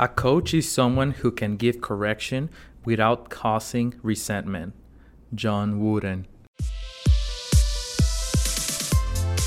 A coach is someone who can give correction without causing resentment. John Wooden.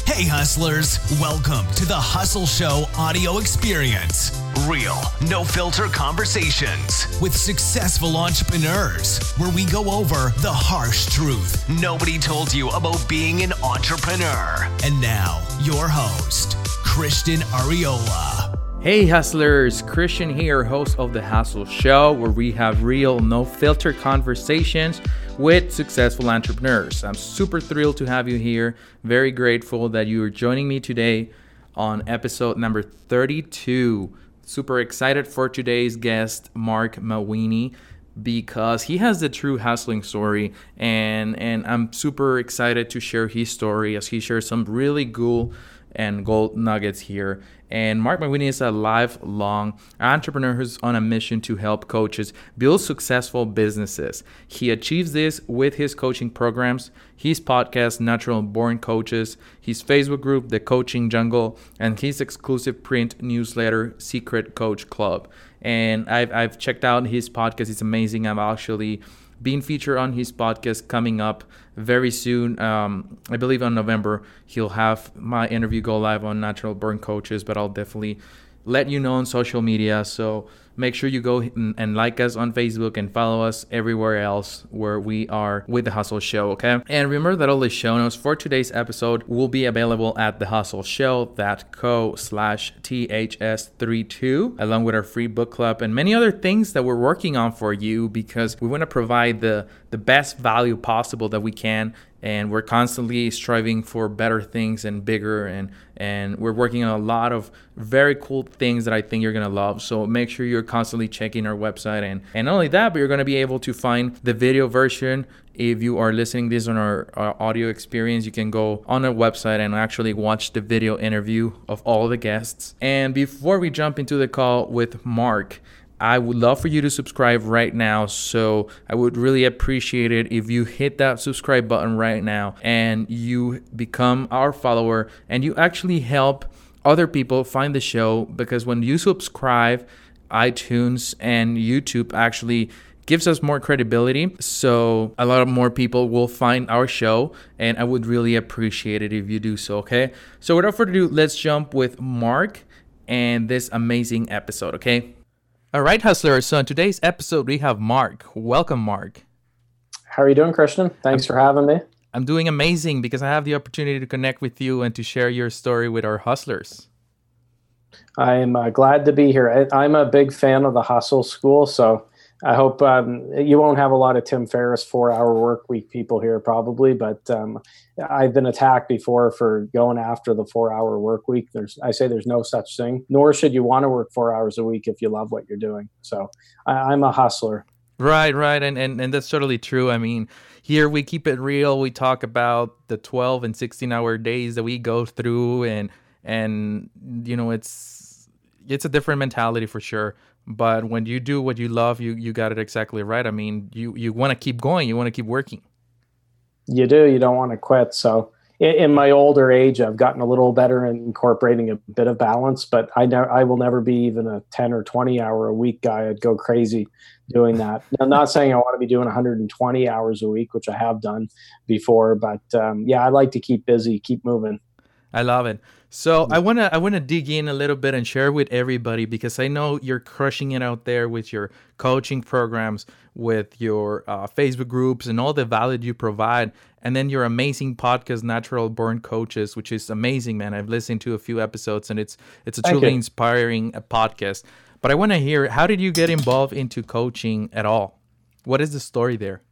Hey, hustlers, welcome to the Hustle Show audio experience. Real, no filter conversations with successful entrepreneurs, where we go over the harsh truth nobody told you about being an entrepreneur. And now, your host, Christian Ariola. Hey hustlers, Christian here, host of the Hustle Show, where we have real, no filter conversations with successful entrepreneurs. I'm super thrilled to have you here. Very grateful that you are joining me today on episode number 32. Super excited for today's guest, Marc Mawhinney because he has the true hustling story and and I'm super excited to share his story as he shares some really cool and gold nuggets here. And Marc Mawhinney is a lifelong entrepreneur who's on a mission to help coaches build successful businesses. He achieves this with his coaching programs, his podcast, Natural Born Coaches, his Facebook group, The Coaching Jungle, and his exclusive print newsletter, Secret Coach Club. And I've, I've checked out his podcast, it's amazing. I'm actually being featured on his podcast coming up very soon. Um, I believe on November he'll have my interview go live on Natural Born Coaches, but I'll definitely let you know on social media. So make sure you go and like us on Facebook and follow us everywhere else where we are with the Hustle Show, okay? And remember that all the show notes for today's episode will be available at the Hustle Show that co slash THS32, along with our free book club and many other things that we're working on for you because we want to provide the the best value possible that we can and we're constantly striving for better things and bigger and and we're working on a lot of very cool things that I think you're gonna love. So make sure you're constantly checking our website and and not only that, but you're gonna be able to find the video version. If you are listening this on our, our audio experience, you can go on our website and actually watch the video interview of all the guests. And before we jump into the call with Marc, I would love for you to subscribe right now. So I would really appreciate it if you hit that subscribe button right now and you become our follower and you actually help other people find the show because when you subscribe, iTunes and YouTube actually gives us more credibility. So a lot of more people will find our show, and I would really appreciate it if you do so. Okay. So without further ado, let's jump with Marc and this amazing episode. Okay. All right, hustlers. So in today's episode, we have Marc. Welcome, Marc. How are you doing, Christian? Thanks I'm, for having me. I'm doing amazing because I have the opportunity to connect with you and to share your story with our hustlers. I'm uh, glad to be here. I, I'm a big fan of the Hustle School, so I hope um, you won't have a lot of Tim Ferriss four-hour work week people here, probably. But um, I've been attacked before for going after the four-hour work week. There's, I say, there's no such thing. Nor should you want to work four hours a week if you love what you're doing. So I, I'm a hustler. Right, right, and, and and that's totally true. I mean, here we keep it real. We talk about the 12 and 16 hour days that we go through, and and you know, it's it's a different mentality for sure but when you do what you love you you got it exactly right. I mean you you want to keep going you want to keep working. You do you don't want to quit. So in, in, my older age i've gotten a little better in incorporating a bit of balance but i ne- i will never be even a 10 or 20 hour a week guy. I'd go crazy doing that. I'm not saying i want to be doing 120 hours a week which i have done before but um, yeah i like to keep busy keep moving I love it. So I wanna I wanna dig in a little bit and share with everybody because I know you're crushing it out there with your coaching programs, with your uh, Facebook groups, and all the value you provide, and then your amazing podcast, Natural Born Coaches, which is amazing, man. I've listened to a few episodes, and it's it's a truly inspiring uh, podcast. But I want to hear how did you get involved into coaching at all? What is the story there?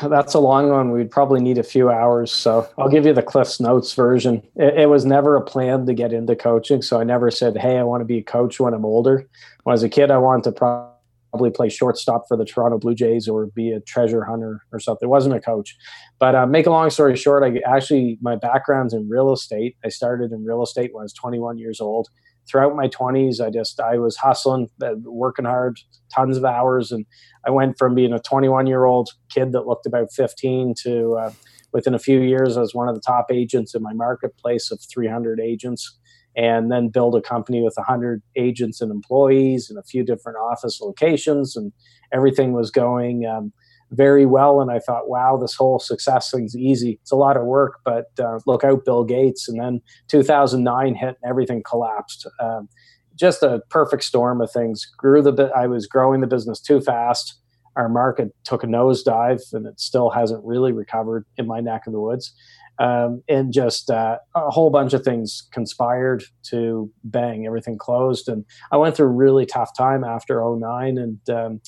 That's a long one. We'd probably need a few hours. So I'll give you the Cliff's Notes version. It, it, was never a plan to get into coaching. So I never said, Hey, I want to be a coach when I'm older. When I was a kid, I wanted to probably play shortstop for the Toronto Blue Jays or be a treasure hunter or something. It wasn't a coach. But uh, make a long story short, I actually, my background's in real estate. I started in real estate when I was 21 years old throughout my 20s i just i was hustling uh, working hard tons of hours and i went from being a 21 year old kid that looked about 15 to uh, within a few years i was one of the top agents in my marketplace of 300 agents and then build a company with 100 agents and employees and a few different office locations and everything was going um, very well and i thought wow this whole success thing's easy. It's a lot of work but uh, look out bill gates. And then 2009 hit and everything collapsed. Um, just a perfect storm of things. Grew the i was growing the business too fast. Our market took a nosedive and it still hasn't really recovered in my neck of the woods um, and just uh, a whole bunch of things conspired to bang everything closed. And i went through a really tough time after 09 and um,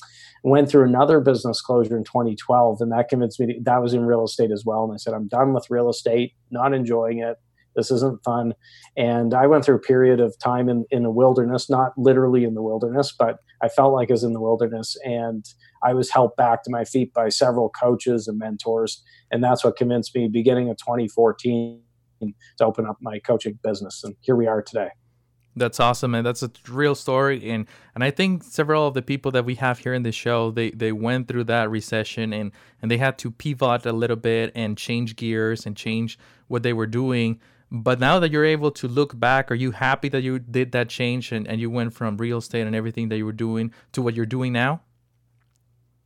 went through another business closure in 2012 and that convinced me to, that was in real estate as well. And i said i'm done with real estate not enjoying it. This isn't fun. And i went through a period of time in, in the wilderness not literally in the wilderness but i felt like i was in the wilderness and i was helped back to my feet by several coaches and mentors and that's what convinced me beginning of 2014 to open up my coaching business and here we are today that's awesome, and that's a real story. And and I think several of the people that we have here in the show, they they went through that recession and and they had to pivot a little bit and change gears and change what they were doing. But now that you're able to look back, are you happy that you did that change and, and you went from real estate and everything that you were doing to what you're doing now?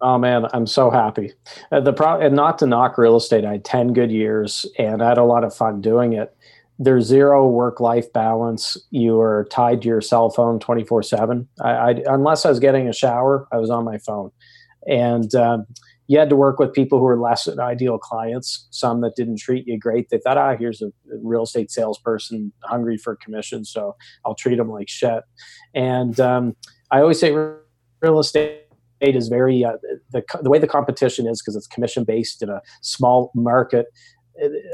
Oh man, I'm so happy. Uh, the pro- and not to knock real estate, I had 10 good years and I had a lot of fun doing it. There's zero work life balance. You are tied to your cell phone 24 7. Unless I was getting a shower, I was on my phone. And um, you had to work with people who were less than ideal clients, some that didn't treat you great. They thought, ah, here's a real estate salesperson hungry for commission, so I'll treat them like shit. And um, I always say real estate is very uh, the the way the competition is because it's commission based in a small market.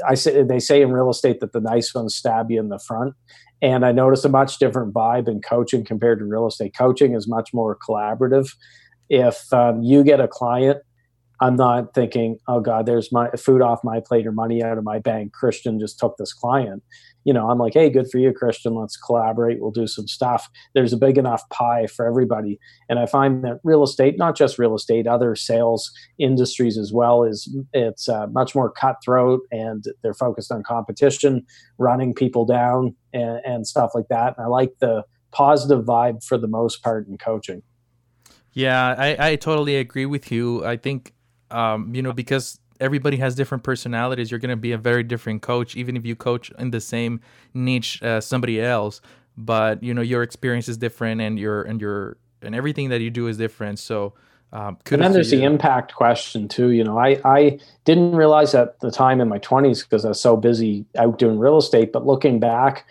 I say they say in real estate that the nice ones stab you in the front, and I notice a much different vibe in coaching compared to real estate. Coaching is much more collaborative. If um, you get a client I'm not thinking, oh God, there's my food off my plate or money out of my bank. Christian just took this client. You know, I'm like, hey, good for you, Christian. Let's collaborate. We'll do some stuff. There's a big enough pie for everybody. And I find that real estate, not just real estate, other sales industries as well, is it's uh, much more cutthroat and they're focused on competition, running people down and, and stuff like that. And I like the positive vibe for the most part in coaching. Yeah, I, I totally agree with you. I think um, you know, because everybody has different personalities, you're going to be a very different coach, even if you coach in the same niche as somebody else. But you know, your experience is different, and your and your and everything that you do is different. So. Um, and then there's the impact question too. You know, I, I didn't realize at the time in my 20s because I was so busy out doing real estate. But looking back,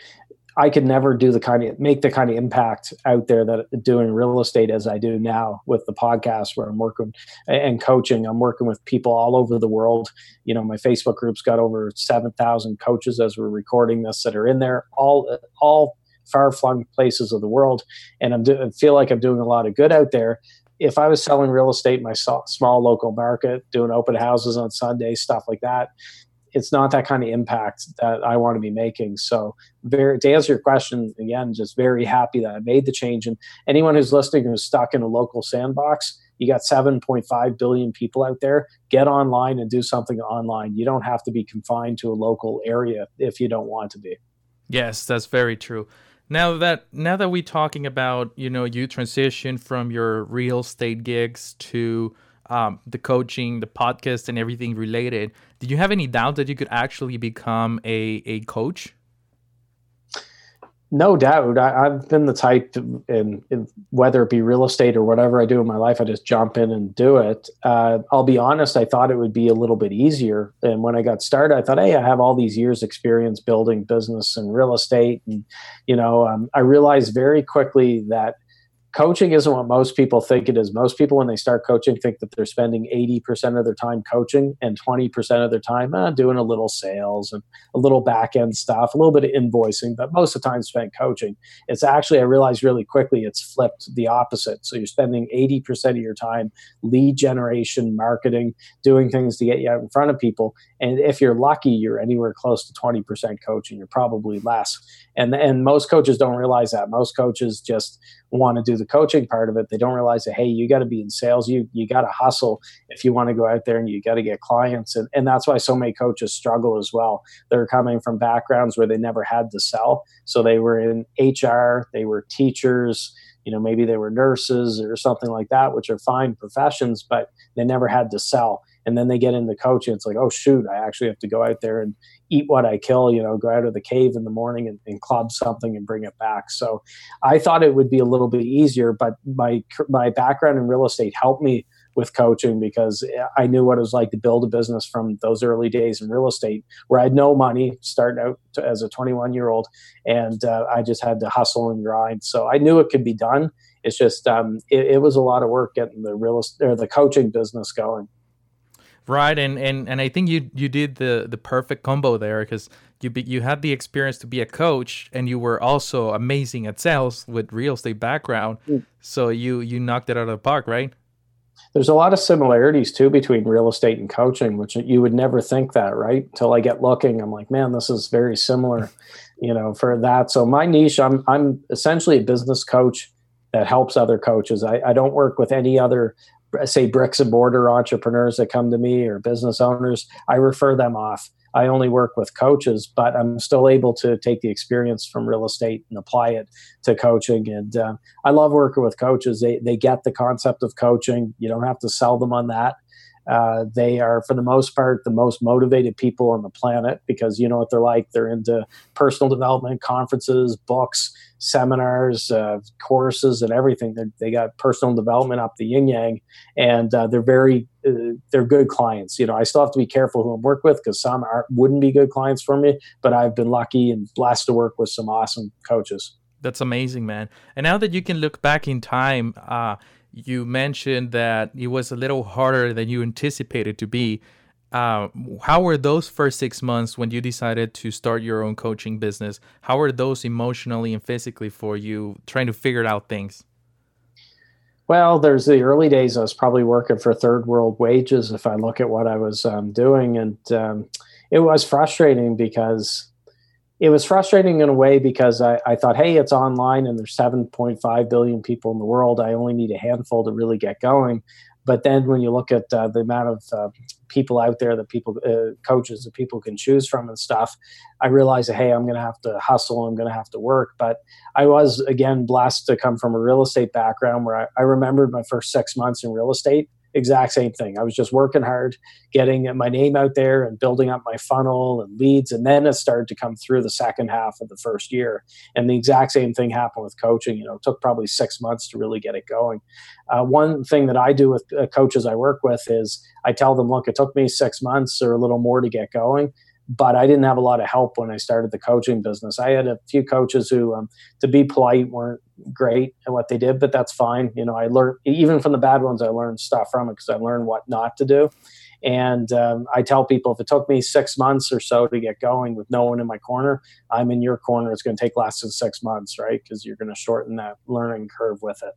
I could never do the kind of make the kind of impact out there that doing real estate as I do now with the podcast where I'm working and coaching. I'm working with people all over the world. You know, my Facebook group's got over seven thousand coaches as we're recording this that are in there, all all far flung places of the world, and I'm do, I feel like I'm doing a lot of good out there. If I was selling real estate in my small local market, doing open houses on Sunday, stuff like that, it's not that kind of impact that I want to be making. So, very to answer your question again, just very happy that I made the change. And anyone who's listening who's stuck in a local sandbox, you got 7.5 billion people out there. Get online and do something online. You don't have to be confined to a local area if you don't want to be. Yes, that's very true. Now that now that we're talking about, you know, you transition from your real estate gigs to um, the coaching, the podcast, and everything related, did you have any doubt that you could actually become a, a coach? No doubt. I, have been the type, in, in, whether it be real estate or whatever I do in my life, I just jump in and do it. Uh, I'll be honest, I thought it would be a little bit easier. And when I got started, I thought, hey, I have all these years' experience building business and real estate. And, you know, um, I realized very quickly that coaching isn't what most people think it is. Most people, when they start coaching, think that they're spending 80% of their time coaching and 20% of their time uh, doing a little sales and a little back end stuff, a little bit of invoicing, but most of the time spent coaching. It's actually, I realized really quickly, it's flipped the opposite. So you're spending 80% of your time lead generation, marketing, doing things to get you out in front of people. And if you're lucky, you're anywhere close to 20% coaching. You're probably less. And, and most coaches don't realize that. Most coaches just want to do the coaching part of it. They don't realize that hey, you got to be in sales. You you got to hustle if you want to go out there and you got to get clients. And and that's why so many coaches struggle as well. They're coming from backgrounds where they never had to sell, so they were in HR, they were teachers you know maybe they were nurses or something like that which are fine professions but they never had to sell and then they get into coaching it's like oh shoot i actually have to go out there and eat what i kill you know go out of the cave in the morning and, and club something and bring it back so i thought it would be a little bit easier but my my background in real estate helped me with coaching because I knew what it was like to build a business from those early days in real estate where I had no money starting out to, as a 21 year old and uh, I just had to hustle and grind. So I knew it could be done. It's just um, it, it, was a lot of work getting the real estate or the coaching business going. Right, and and and I think you you did the the perfect combo there because you be, you had the experience to be a coach and you were also amazing at sales with real estate background. Mm. So you you knocked it out of the park, right? there's a lot of similarities too between real estate and coaching, which you would never think that, right? Until I get looking, I'm like, man, this is very similar, you know, for that. So my niche, I'm I'm essentially a business coach that helps other coaches. I, I don't work with any other say bricks and mortar entrepreneurs that come to me or business owners. I refer them off. I only work with coaches, but I'm still able to take the experience from real estate and apply it to coaching. And uh, I love working with coaches. They they get the concept of coaching. You don't have to sell them on that. Uh, they are, for the most part, the most motivated people on the planet because you know what they're like. They're into personal development conferences, books, seminars, uh, courses, and everything. They're, they got personal development up the yin yang, and uh, they're very uh, they're good clients. You know, I still have to be careful who I work with because some are, wouldn't be good clients for me. But I've been lucky and blessed to work with some awesome coaches. That's amazing, man. And now that you can look back in time, uh, you mentioned that it was a little harder than you anticipated to be. Uh, how were those first six months when you decided to start your own coaching business? How were those emotionally and physically for you trying to figure out things? Well, there's the early days. I was probably working for third world wages if I look at what I was um, doing. And um, it was frustrating because it was frustrating in a way because I, I, thought, hey, it's online and there's 7.5 billion people in the world. I only need a handful to really get going. But then when you look at uh, the amount of uh, people out there that people, uh, coaches that people can choose from and stuff, I realized hey, I'm going to have to hustle. I'm going to have to work. But I was, again, blessed to come from a real estate background where I, I remembered my first six months in real estate exact same thing. I was just working hard, getting my name out there and building up my funnel and leads. And then it started to come through the second half of the first year. And the exact same thing happened with coaching. You know, it took probably six months to really get it going. Uh, one thing that I do with uh, coaches I work with is I tell them, look, it took me six months or a little more to get going but I didn't have a lot of help when I started the coaching business. I had a few coaches who, um, to be polite, weren't great at what they did, but that's fine. You know, I learned even from the bad ones, I learned stuff from it because I learned what not to do. And um, I tell people if it took me six months or so to get going with no one in my corner, I'm in your corner. It's going to take less than six months, right? Because you're going to shorten that learning curve with it.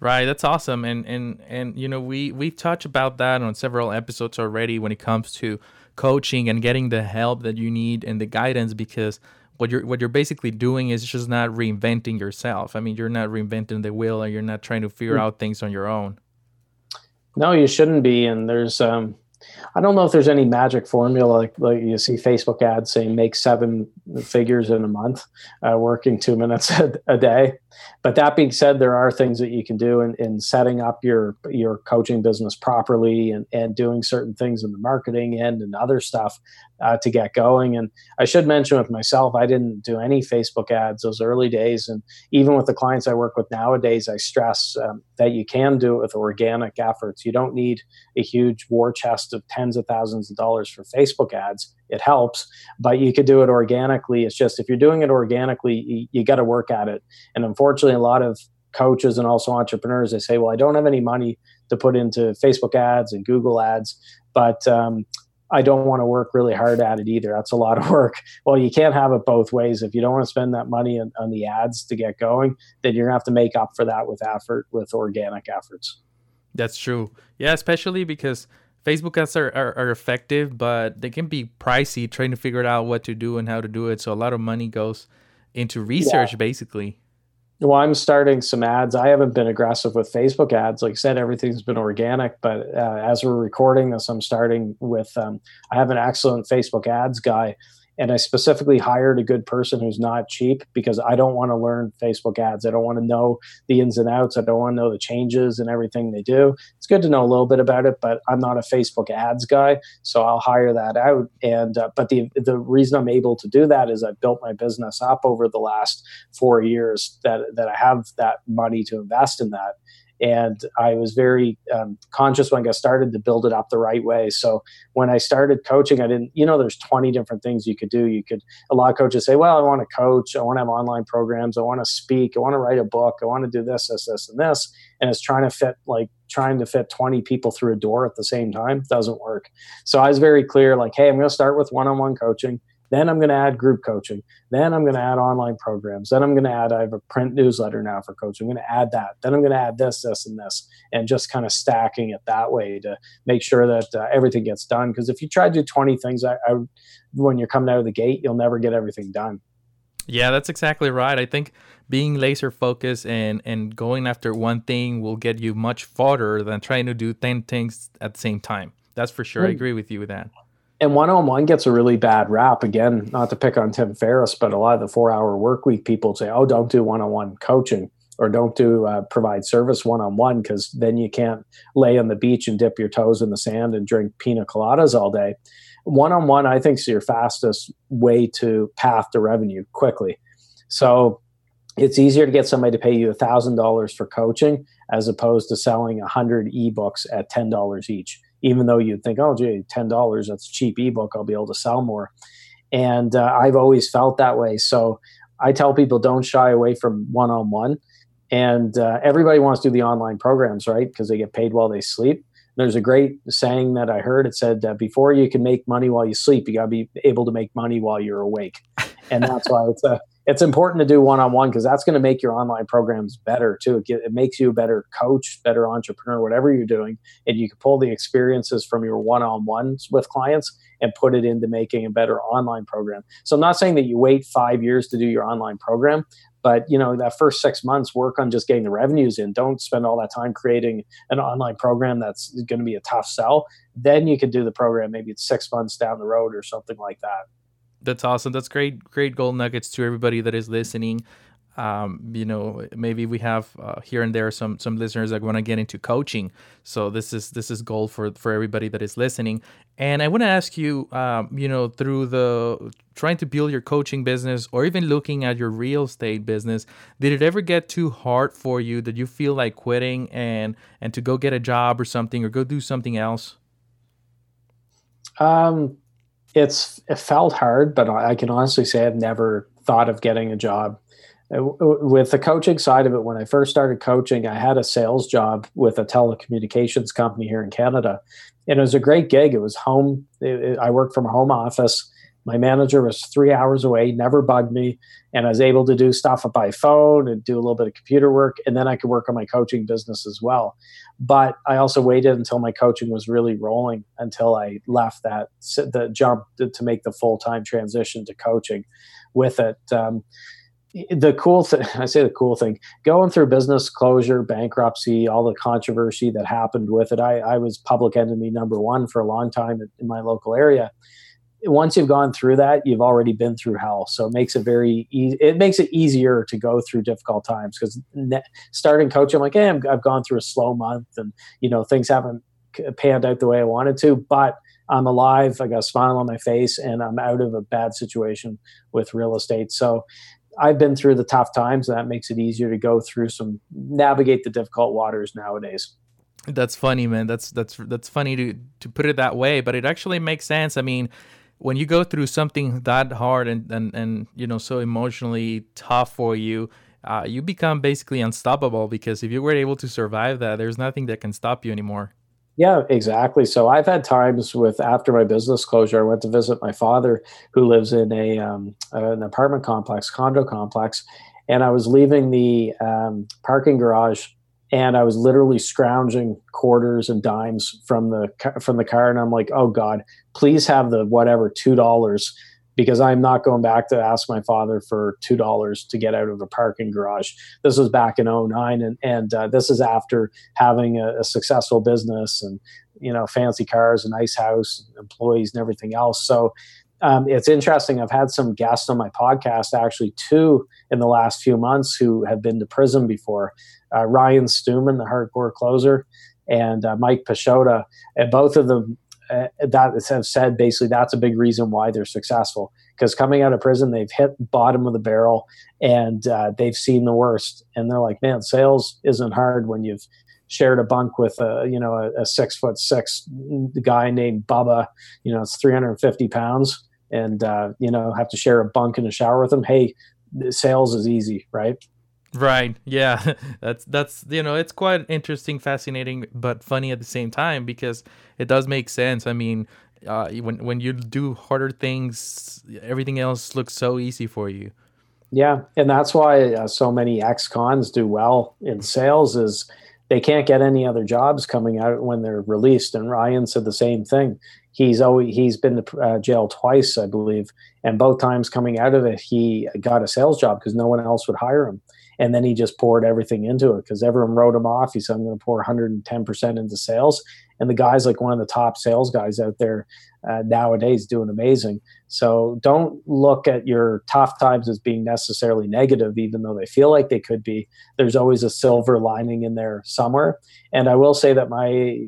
Right, that's awesome, and and and you know we we've touched about that on several episodes already when it comes to coaching and getting the help that you need and the guidance because what you're what you're basically doing is just not reinventing yourself. I mean, you're not reinventing the wheel and you're not trying to figure mm. out things on your own. No, you shouldn't be. And there's um I don't know if there's any magic formula like, like you see Facebook ads saying make seven figures in a month, uh, working two minutes a, a, day. But that being said, there are things that you can do in, in setting up your your coaching business properly and, and doing certain things in the marketing end and other stuff uh, to get going. And I should mention with myself, I didn't do any Facebook ads those early days. And even with the clients I work with nowadays, I stress um, that you can do it with organic efforts. You don't need a huge war chest of tens of thousands of dollars for Facebook ads. It helps, but you could do it organically. It's just if you're doing it organically, you, you got to work at it. And unfortunately, a lot of coaches and also entrepreneurs they say, "Well, I don't have any money to put into Facebook ads and Google ads, but um, I don't want to work really hard at it either. That's a lot of work. Well, you can't have it both ways. If you don't want to spend that money on, on the ads to get going, then you're gonna have to make up for that with effort, with organic efforts. That's true. Yeah, especially because Facebook ads are, are, are, effective, but they can be pricey trying to figure out what to do and how to do it. So a lot of money goes into research, yeah. basically. well, I'm starting some ads. I haven't been aggressive with Facebook ads. Like I said, everything's been organic. But uh, as we're recording this, I'm starting with. Um, I have an excellent Facebook ads guy and I specifically hired a good person who's not cheap because I don't want to learn Facebook ads. I don't want to know the ins and outs. I don't want to know the changes and everything they do. It's good to know a little bit about it, but I'm not a Facebook ads guy, so I'll hire that out. And uh, but the the reason I'm able to do that is I've built my business up over the last four years that that I have that money to invest in that and I was very um, conscious when I got started to build it up the right way. So when I started coaching, I didn't, you know, there's 20 different things you could do. You could, a lot of coaches say, well, I want to coach, I want to have online programs, I want to speak, I want to write a book, I want to do this, this, this, and this. And it's trying to fit like trying to fit 20 people through a door at the same time doesn't work. So I was very clear, like, hey, I'm going to start with one on one coaching. Then I'm going to add group coaching. Then I'm going to add online programs. Then I'm going to add, I have a print newsletter now for coaching. I'm going to add that. Then I'm going to add this, this, and this, and just kind of stacking it that way to make sure that uh, everything gets done. Because if you try to do 20 things, I, I, when you're coming out of the gate, you'll never get everything done. Yeah, that's exactly right. I think being laser focused and and going after one thing will get you much farther than trying to do 10 things at the same time. That's for sure. I agree with you with that and one on one gets a really bad rap. Again, not to pick on Tim Ferriss, but a lot of the four hour work week people say, oh, don't do one on one coaching or don't do uh, provide service one on one because then you can't lay on the beach and dip your toes in the sand and drink pina coladas all day. One on one, I think, is your fastest way to path to revenue quickly. So it's easier to get somebody to pay you $1,000 for coaching as opposed to selling 100 ebooks at $10 each even though you'd think, oh, gee, ten dollars, that's a cheap ebook. I'll be able to sell more. And uh, I've always felt that way. So I tell people don't shy away from one-on-one. And uh, everybody wants to do the online programs, right? Because they get paid while they sleep. There's a great saying that I heard. It said, uh, "Before you can make money while you sleep, you got to be able to make money while you're awake." And that's why it's a it's important to do one-on-one because that's going to make your online programs better too. It, it, makes you a better coach better entrepreneur whatever you're doing and you can pull the experiences from your one-on-ones with clients and put it into making a better online program. So i'm not saying that you wait five years to do your online program but you know that first six months work on just getting the revenues in. Don't spend all that time creating an online program that's going to be a tough sell. Then you can do the program maybe it's six months down the road or something like that that's awesome. That's great, great gold nuggets to everybody that is listening. Um, you know, maybe we have uh, here and there some some listeners that want to get into coaching. So this is this is gold for for everybody that is listening. And I want to ask you, um, you know, through the trying to build your coaching business or even looking at your real estate business, did it ever get too hard for you that you feel like quitting and and to go get a job or something or go do something else? Um, it's it felt hard, but I can honestly say I've never thought of getting a job. Uh, with the coaching side of it, when I first started coaching, I had a sales job with a telecommunications company here in Canada, and it was a great gig. It was home. I worked from a home office my manager was three hours away, never bugged me, and I was able to do stuff by phone and do a little bit of computer work, and then I could work on my coaching business as well. But I also waited until my coaching was really rolling until I left that the to, to make the full time transition to coaching. With it, um, the cool thing I say the cool thing going through business closure, bankruptcy, all the controversy that happened with it. I, I was public enemy number one for a long time in my local area once you've gone through that, you've already been through hell. So it makes it very easy. It makes it easier to go through difficult times because ne- starting coaching, I'm like, eh, hey, i have gone through a slow month and, you know, things haven't panned out the way I wanted to, but I'm alive. I got a smile on my face and I'm out of a bad situation with real estate. So I've been through the tough times. And that makes it easier to go through some, navigate the difficult waters nowadays. That's funny, man. That's that's that's funny to to put it that way, but it actually makes sense. I mean, when you go through something that hard and and, and you know so emotionally tough for you uh, you become basically unstoppable because if you were able to survive that there's nothing that can stop you anymore. Yeah exactly. So i've had times with after my business closure i went to visit my father who lives in a um, an apartment complex condo complex and i was leaving the um, parking garage and I was literally scrounging quarters and dimes from the from the car, and I'm like, oh God, please have the whatever two dollars because I'm not going back to ask my father for two dollars to get out of a parking garage. This was back in 09 and and uh, this is after having a, a, successful business and you know fancy cars, a nice house, employees, and everything else. So. Um, it's interesting. I've had some guests on my podcast, actually, two in the last few months, who have been to prison before. Uh, Ryan Stewman, the hardcore closer, and uh, Mike Pashota, and both of them uh, that have said basically that's a big reason why they're successful. Because coming out of prison they've hit bottom of the barrel and uh, they've seen the worst. And they're like man sales isn't hard when you've shared a bunk with a you know a, a six foot six guy named Bubba. You know it's 350 pounds and uh, you know have to share a bunk in a shower with him. Hey sales is easy right Right. Yeah. That's that's you know, it's quite interesting, fascinating, but funny at the same time because it does make sense. I mean, uh, when when you do harder things, everything else looks so easy for you. Yeah, and that's why uh, so many ex-cons do well in sales is they can't get any other jobs coming out when they're released. And Ryan said the same thing. He's always he's been to uh, jail twice, I believe, and both times coming out of it, he got a sales job because no one else would hire him and then he just poured everything into it because everyone wrote him off. He said, "I'm going to pour 110% into sales," and the guy's like one of the top sales guys out there uh, nowadays, doing amazing. So don't look at your tough times as being necessarily negative, even though they feel like they could be. There's always a silver lining in there somewhere. And I will say that my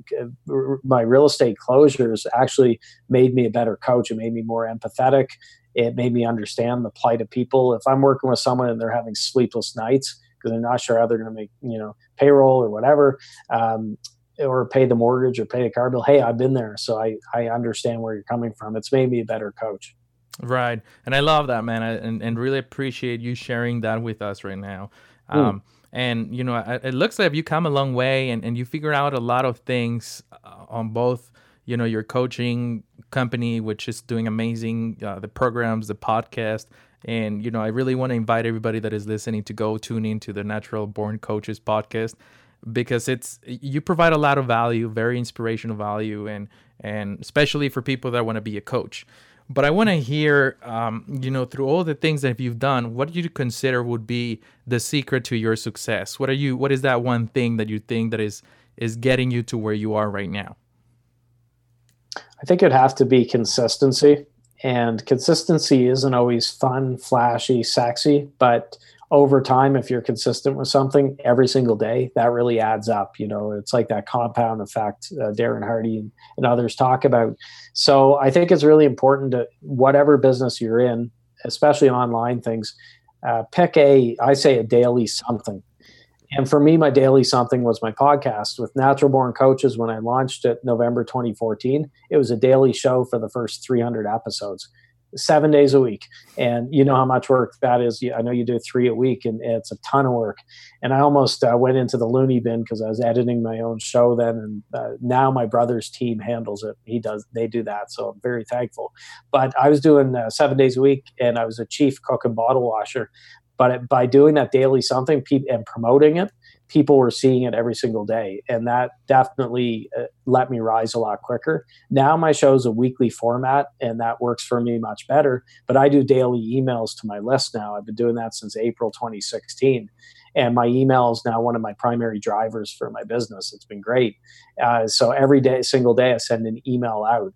my real estate closures actually made me a better coach. It made me more empathetic it made me understand the plight of people. If I'm working with someone and they're having sleepless nights because they're not sure how they're going to make, you know, payroll or whatever, um, or pay the mortgage or pay a car bill, hey, I've been there, so I I understand where you're coming from. It's made me a better coach. Right, and I love that, man, I, and and really appreciate you sharing that with us right now. Mm. Um, and you know, it looks like you come a long way, and and you figure out a lot of things uh, on both you know your coaching company which is doing amazing uh, the programs the podcast. And you know i really want to invite everybody that is listening to go tune into the natural born coaches podcast because it's you provide a lot of value very inspirational value and and especially for people that want to be a coach. But i want to hear um, you know through all the things that you've done what do you consider would be the secret to your success? What are you what is that one thing that you think that is is getting you to where you are right now I think it'd have to be consistency. And consistency isn't always fun, flashy, sexy, but over time, if you're consistent with something every single day, that really adds up. You know, it's like that compound effect uh, Darren Hardy and, others talk about. So I think it's really important to whatever business you're in, especially online things, uh, pick a, I say a daily something and for me, my daily something was my podcast with Natural Born Coaches. When I launched it November 2014, it was a daily show for the first 300 episodes, seven days a week. And you know how much work that is. I know you do three a week, and it's a ton of work. And I almost uh, went into the loony bin because I was editing my own show then. And uh, now my brother's team handles it. He does, they do that. So I'm very thankful. But I was doing uh, seven days a week, and I was a chief cook and bottle washer. But by doing that daily something and promoting it, people were seeing it every single day. And that definitely uh, let me rise a lot quicker. Now my show is a weekly format, and that works for me much better. But I do daily emails to my list now. I've been doing that since April 2016 and my email is now one of my primary drivers for my business. It's been great. Uh, so every day, single day, I send an email out,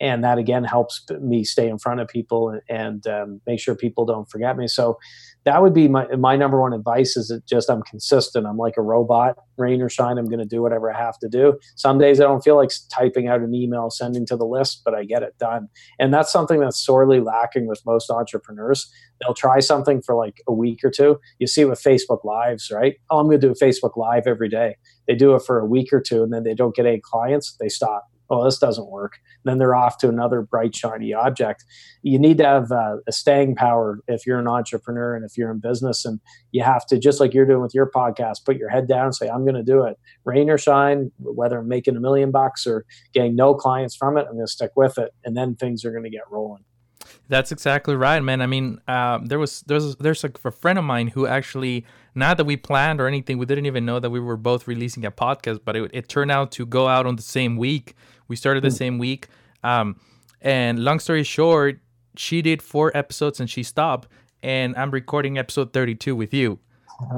and that again helps me stay in front of people and, and um, make sure people don't forget me. So that would be my my number one advice is that just I'm consistent. I'm like a robot, rain or shine. I'm going to do whatever I have to do. Some days I don't feel like typing out an email, sending to the list, but I get it done. And that's something that's sorely lacking with most entrepreneurs. They'll try something for like a week or two. You see with Facebook Lives, right? Oh, I'm going to do a Facebook Live every day. They do it for a week or two, and then they don't get any clients. They stop oh, this doesn't work. then they're off to another bright, shiny object. You need to have uh, a staying power if you're an entrepreneur and if you're in business. And you have to, just like you're doing with your podcast, put your head down and say, I'm going to do it. Rain or shine, whether I'm making a million bucks or getting no clients from it, I'm going to stick with it. And then things are going to get rolling. That's exactly right, man. I mean, uh, there was there's there's a, a friend of mine who actually not that we planned or anything, we didn't even know that we were both releasing a podcast, but it, it turned out to go out on the same week. We started the mm. same week. Um, and long story short, she did four episodes and she stopped, and I'm recording episode 32 with you.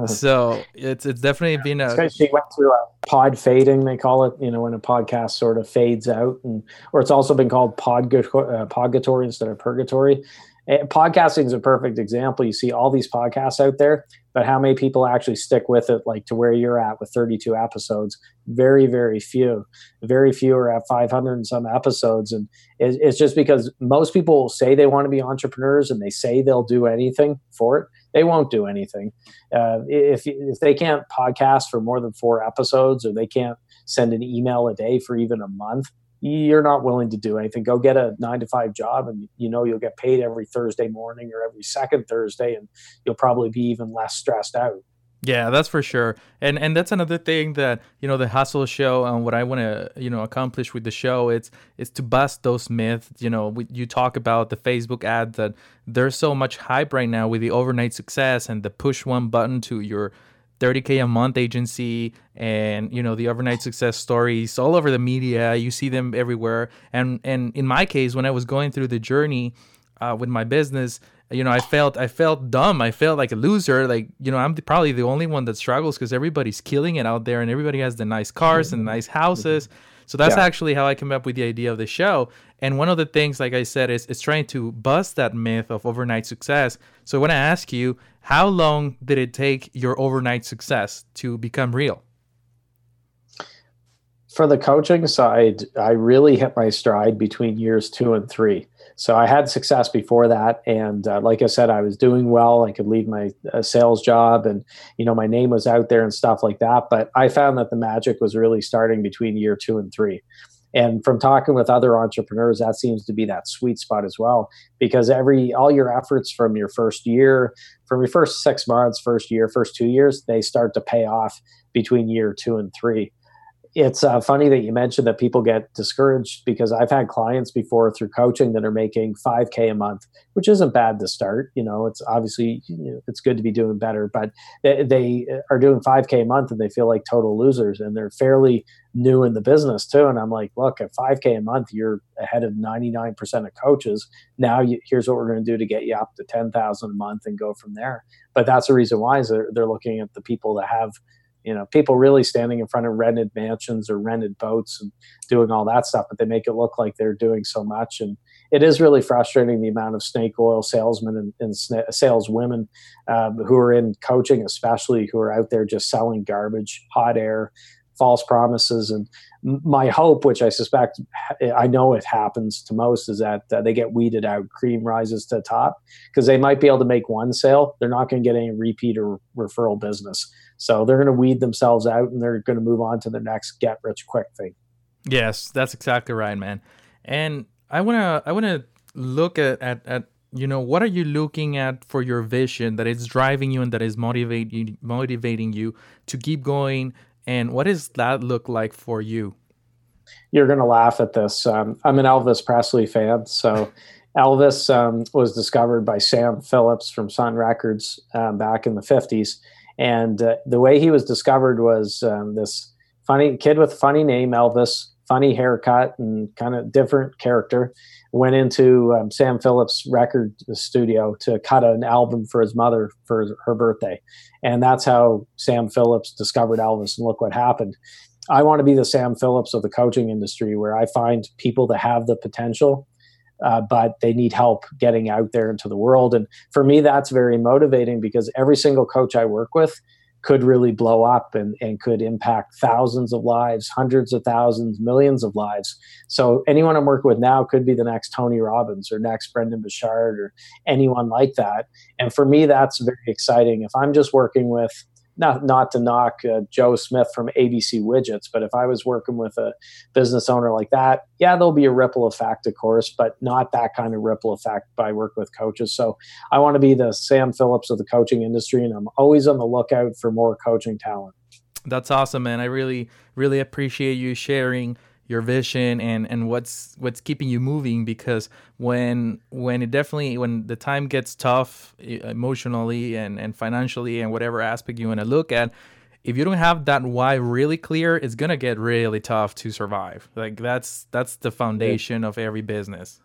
So it's it's definitely been a. She went through a pod fading, they call it. You know, when a podcast sort of fades out, and or it's also been called podgator, uh, podgatory instead of purgatory. Podcasting is a perfect example. You see all these podcasts out there, but how many people actually stick with it, like to where you're at with 32 episodes? Very, very few. Very few are at 500 and some episodes, and it's just because most people say they want to be entrepreneurs and they say they'll do anything for it they won't do anything. Uh, if if they can't podcast for more than four episodes, or they can't send an email a day for even a month, you're not willing to do anything. Go get a nine to five job, and you know you'll get paid every Thursday morning or every second Thursday, and you'll probably be even less stressed out. Yeah, that's for sure. And and that's another thing that, you know, the hustle show and what I want to, you know, accomplish with the show it's it's to bust those myths, you know, we, you talk about the Facebook ad that there's so much hype right now with the overnight success and the push one button to your 30k a month agency and you know the overnight success stories all over the media you see them everywhere and and in my case when i was going through the journey uh, with my business you know, I felt I felt dumb. I felt like a loser. Like you know, I'm probably the only one that struggles because everybody's killing it out there, and everybody has the nice cars and nice houses. So that's yeah. actually how I came up with the idea of the show. And one of the things, like I said, is is trying to bust that myth of overnight success. So when I ask you, how long did it take your overnight success to become real? For the coaching side, I really hit my stride between years two and three. So I had success before that, and uh, like I said, I was doing well. I could leave my uh, sales job, and you know my name was out there and stuff like that. But I found that the magic was really starting between year two and three. And from talking with other entrepreneurs, that seems to be that sweet spot as well, because every all your efforts from your first year, from your first six months, first year, first two years, they start to pay off between year two and three it's uh, funny that you mentioned that people get discouraged because I've had clients before through coaching that are making 5k a month, which isn't bad to start. You know, it's obviously you know, it's good to be doing better, but they, they, are doing 5k a month and they feel like total losers and they're fairly new in the business too. And I'm like, look, at 5k a month, you're ahead of 99% of coaches. Now you, here's what we're going to do to get you up to 10,000 a month and go from there. But that's the reason why is they're, they're looking at the people that have you know people really standing in front of rented mansions or rented boats and doing all that stuff but they make it look like they're doing so much. And it is really frustrating the amount of snake oil salesmen and, and saleswomen um, who are in coaching especially who are out there just selling garbage hot air false promises. And my hope which i suspect i know it happens to most is that uh, they get weeded out. Cream rises to the top because they might be able to make one sale. They're not going to get any repeat or referral business. So they're going to weed themselves out and they're going to move on to the next get rich quick thing. Yes that's exactly right man. And i want to i want to look at, at at you know what are you looking at for your vision that is driving you and that is motivating motivating you to keep going and what does that look like for you? You're going to laugh at this. Um, I'm an Elvis Presley fan. So, Elvis um, was discovered by Sam Phillips from Sun Records um, back in the 50s. And uh, the way he was discovered was um, this funny kid with a funny name, Elvis, funny haircut, and kind of different character. Went into um, Sam Phillips' record studio to cut an album for his mother for her birthday. And that's how Sam Phillips discovered Elvis. And look what happened. I want to be the Sam Phillips of the coaching industry where I find people that have the potential, uh, but they need help getting out there into the world. And for me, that's very motivating because every single coach I work with could really blow up and, and could impact thousands of lives, hundreds of thousands, millions of lives. So anyone I'm working with now could be the next Tony Robbins or next Brendon Burchard or anyone like that. And for me, that's very exciting. If I'm just working with not not to knock uh, Joe Smith from ABC Widgets, but if I was working with a business owner like that, yeah, there'll be a ripple effect, of course, but not that kind of ripple effect by work with coaches. So I want to be the Sam Phillips of the coaching industry, and I'm always on the lookout for more coaching talent. That's awesome, man. I really, really appreciate you sharing your vision and and what's what's keeping you moving because when when it definitely when the time gets tough emotionally and and financially and whatever aspect you want to look at if you don't have that why really clear it's going to get really tough to survive. Like that's that's the foundation of every business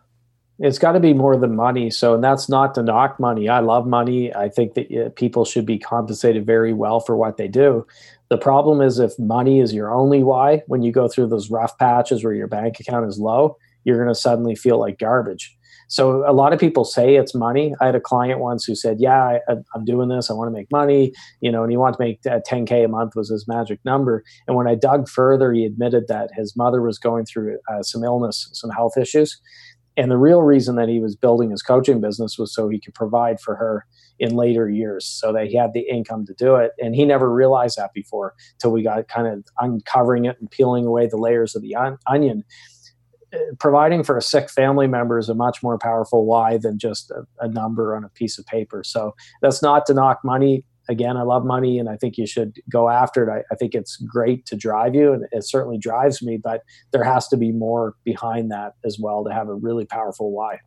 it's got to be more than money. So, and that's not to knock money. I love money. I think that people should be compensated very well for what they do. The problem is if money is your only why, when you go through those rough patches where your bank account is low, you're going to suddenly feel like garbage. So a lot of people say it's money. I had a client once who said, "Yeah, I, am doing this. I want to make money, you know." And he wanted to make 10k uh, month was his magic number. And when I dug further, he admitted that his mother was going through uh, some illness, some health issues, and the real reason that he was building his coaching business was so he could provide for her in later years, so that he had the income to do it. And he never realized that before till we got kind of uncovering it and peeling away the layers of the on- onion uh, providing for a sick family member is a much more powerful why than just a, a, number on a piece of paper. So that's not to knock money. Again, I love money and I think you should go after it. I, I think it's great to drive you and it certainly drives me, but there has to be more behind that as well to have a really powerful why.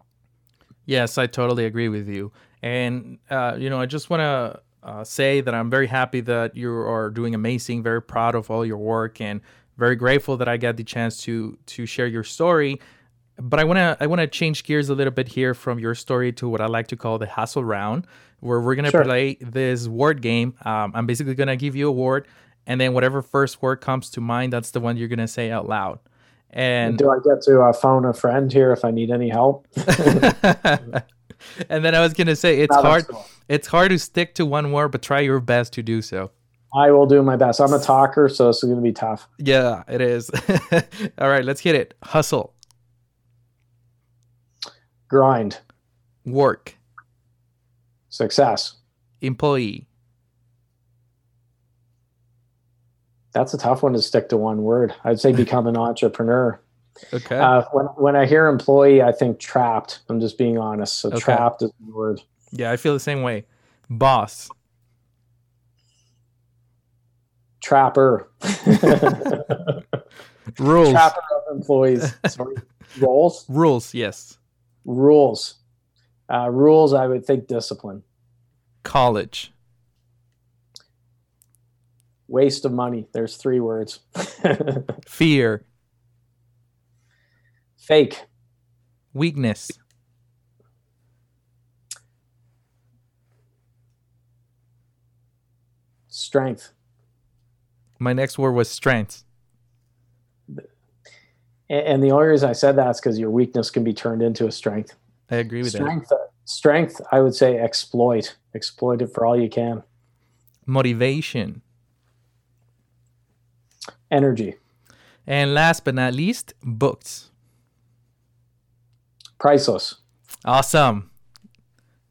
Yes, I totally agree with you. And, uh, you know, I just want to uh, say that I'm very happy that you are doing amazing, very proud of all your work and very grateful that I got the chance to to share your story. But I wanna I wanna change gears a little bit here from your story to what I like to call the hustle round, where we're gonna sure. play this word game. Um, I'm basically gonna give you a word, and then whatever first word comes to mind, that's the one you're gonna say out loud. And do I get to uh, phone a friend here if I need any help? and then I was gonna say it's no, hard. Cool. It's hard to stick to one word, but try your best to do so. I will do my best. I'm a talker, so this is going to be tough. Yeah, it is. All right, let's hit it. Hustle. Grind. Work. Success. Employee. That's a tough one to stick to one word. I'd say become an entrepreneur. Okay. Uh, when when I hear employee, I think trapped. I'm just being honest. So okay. trapped is the word. Yeah, I feel the same way. Boss trapper. Rules. Trapper of employees. Sorry. Rules. Rules. Yes. Rules. Uh, rules. I would think discipline. College. Waste of money. There's three words. Fear. Fake. Weakness. Strength. My next word was strength. And the only reason I said that is because your weakness can be turned into a strength. I agree with strength, that. Strength, I would say exploit. Exploit it for all you can. Motivation. Energy. And last but not least, books. Priceless. Awesome.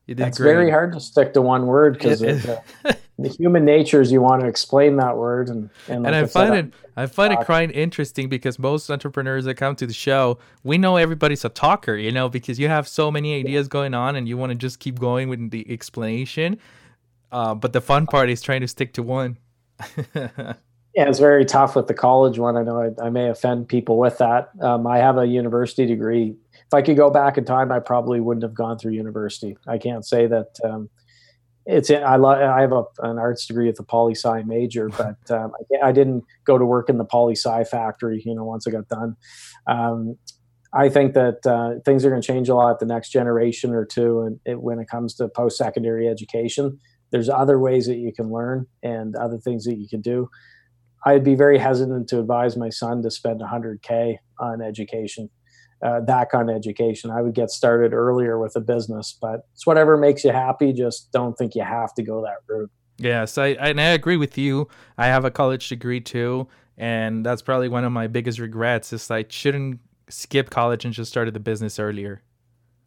You did It's very hard to stick to one word because the human nature is you want to explain that word and and, like and I, I find it I find talk. it quite interesting because most entrepreneurs that come to the show, we know everybody's a talker, you know, because you have so many ideas going on and you want to just keep going with the explanation. Uh, but the fun part is trying to stick to one. yeah, it's very tough with the college one. I know I, I may offend people with that. Um, I have a university degree. If I could go back in time, I probably wouldn't have gone through university. I can't say that. Um, it's I love I have a, an arts degree at the poli sci major, but um, I, I, didn't go to work in the poli sci factory. You know, once I got done, um, I think that uh, things are going to change a lot the next generation or two, and it, when it comes to post secondary education, there's other ways that you can learn and other things that you can do. I'd be very hesitant to advise my son to spend 100k on education uh, that kind of education. I would get started earlier with a business, but it's whatever makes you happy. Just don't think you have to go that route. Yes, I and I agree with you. I have a college degree too, and that's probably one of my biggest regrets. Is I shouldn't skip college and just started the business earlier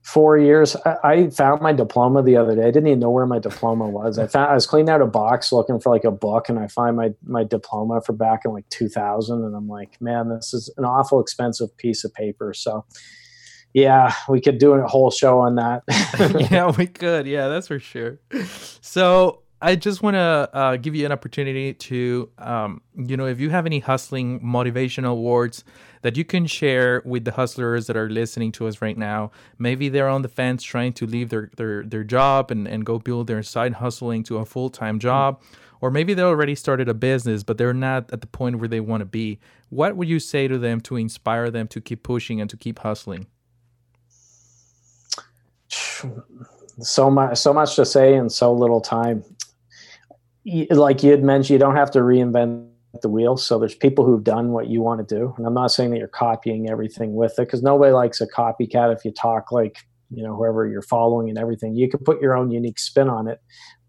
four years. I, I, found my diploma the other day. I didn't even know where my diploma was. I found I was cleaning out a box looking for like a book, and I find my my diploma for back in like 2000, and I'm like, man, this is an awful expensive piece of paper. So, yeah, we could do a whole show on that. yeah, we could. Yeah, that's for sure. So. I just want to uh, give you an opportunity to, um, you know, if you have any hustling motivational words that you can share with the hustlers that are listening to us right now. Maybe they're on the fence trying to leave their their, their job and, and go build their side hustling to a full time job. Or maybe they already started a business, but they're not at the point where they want to be. What would you say to them to inspire them to keep pushing and to keep hustling? so much so much to say in so little time like you had mentioned you don't have to reinvent the wheel. So there's people who've done what you want to do. And i'm not saying that you're copying everything with it because nobody likes a copycat if you talk like you know whoever you're following and everything. You can put your own unique spin on it.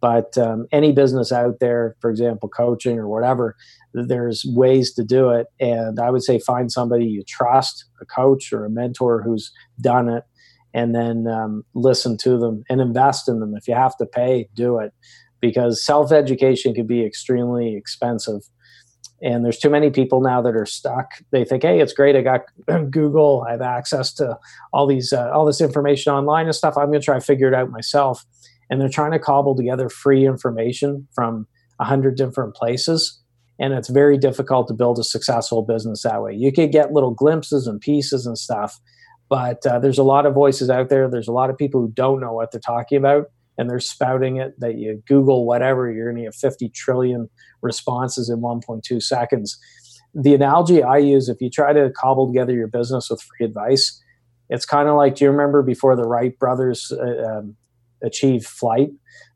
But um, any business out there for example coaching or whatever there's ways to do it. And i would say find somebody you trust a coach or a mentor who's done it and then um, listen to them and invest in them. If you have to pay, do it because self education can be extremely expensive. And there's too many people now that are stuck. They think, "Hey, it's great. I got Google. I have access to all these uh, all this information online and stuff. I'm going to try to figure it out myself." And they're trying to cobble together free information from a hundred different places, and it's very difficult to build a successful business that way. You could get little glimpses and pieces and stuff, but uh, there's a lot of voices out there. There's a lot of people who don't know what they're talking about, and they're spouting it. That you Google whatever, you're going to get 50 trillion responses in 1.2 seconds. The analogy I use, if you try to cobble together your business with free advice, it's kind of like do you remember before the Wright brothers uh, um, achieved flight?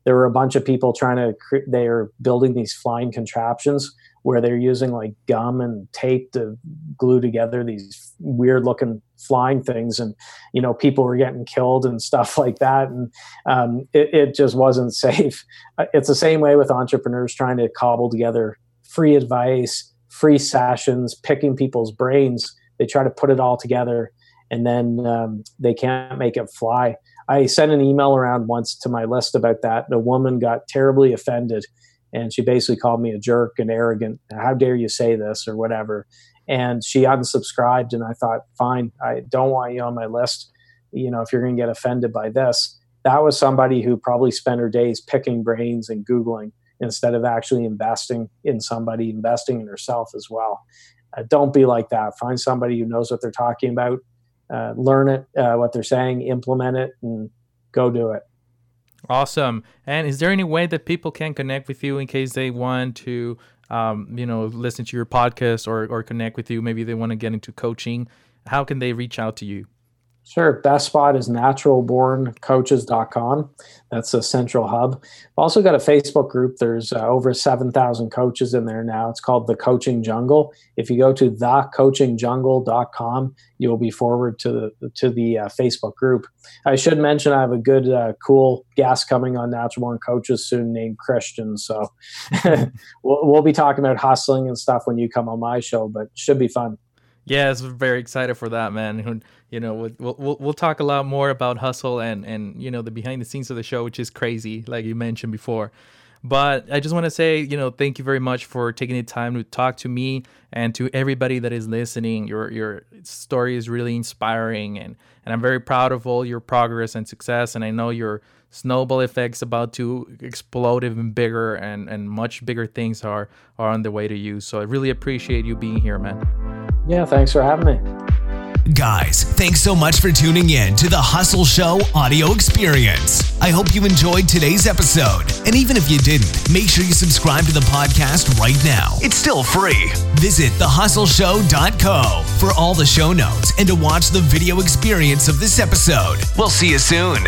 There were a bunch of people trying to. They are building these flying contraptions where they're using like gum and tape to glue together these weird looking flying things. And you know people were getting killed and stuff like that. And um, it, it, just wasn't safe. Uh, it's the same way with entrepreneurs trying to cobble together free advice free sessions picking people's brains. They try to put it all together and then um, they can't make it fly. I sent an email around once to my list about that. The woman got terribly offended and she basically called me a jerk and arrogant. How dare you say this or whatever? And she unsubscribed, and I thought, fine, I don't want you on my list. You know, if you're going to get offended by this, that was somebody who probably spent her days picking brains and googling instead of actually investing in somebody, investing in herself as well. Uh, don't be like that. Find somebody who knows what they're talking about. Uh, learn it, uh, what they're saying, implement it, and go do it. Awesome. And is there any way that people can connect with you in case they want to, um, you know, listen to your podcast or, or connect with you? Maybe they want to get into coaching. How can they reach out to you? Sure. Best spot is naturalborncoaches.com. That's a central hub. I've also got a Facebook group. There's uh, over 7,000 coaches in there now. It's called The Coaching Jungle. If you go to thecoachingjungle.com, you'll be forward to the, to the uh, Facebook group. I should mention I have a good, uh, cool guest coming on Natural Born Coaches soon named Christian. So we'll, we'll be talking about hustling and stuff when you come on my show, but should be fun. It's very excited for that, man. You know, we'll, we'll we'll talk a lot more about hustle and and you know the behind the scenes of the show, which is crazy, like you mentioned before. But I just want to say, you know, thank you very much for taking the time to talk to me and to everybody that is listening. Your your story is really inspiring, and and I'm very proud of all your progress and success. And I know your snowball effects about to explode even bigger, and and much bigger things are are on the way to you. So I really appreciate you being here, man. Yeah, thanks for having me. Guys, thanks so much for tuning in to the Hustle Show audio experience. I hope you enjoyed today's episode. And even if you didn't, make sure you subscribe to the podcast right now. It's still free. Visit thehustleshow.co for all the show notes and to watch the video experience of this episode. We'll see you soon.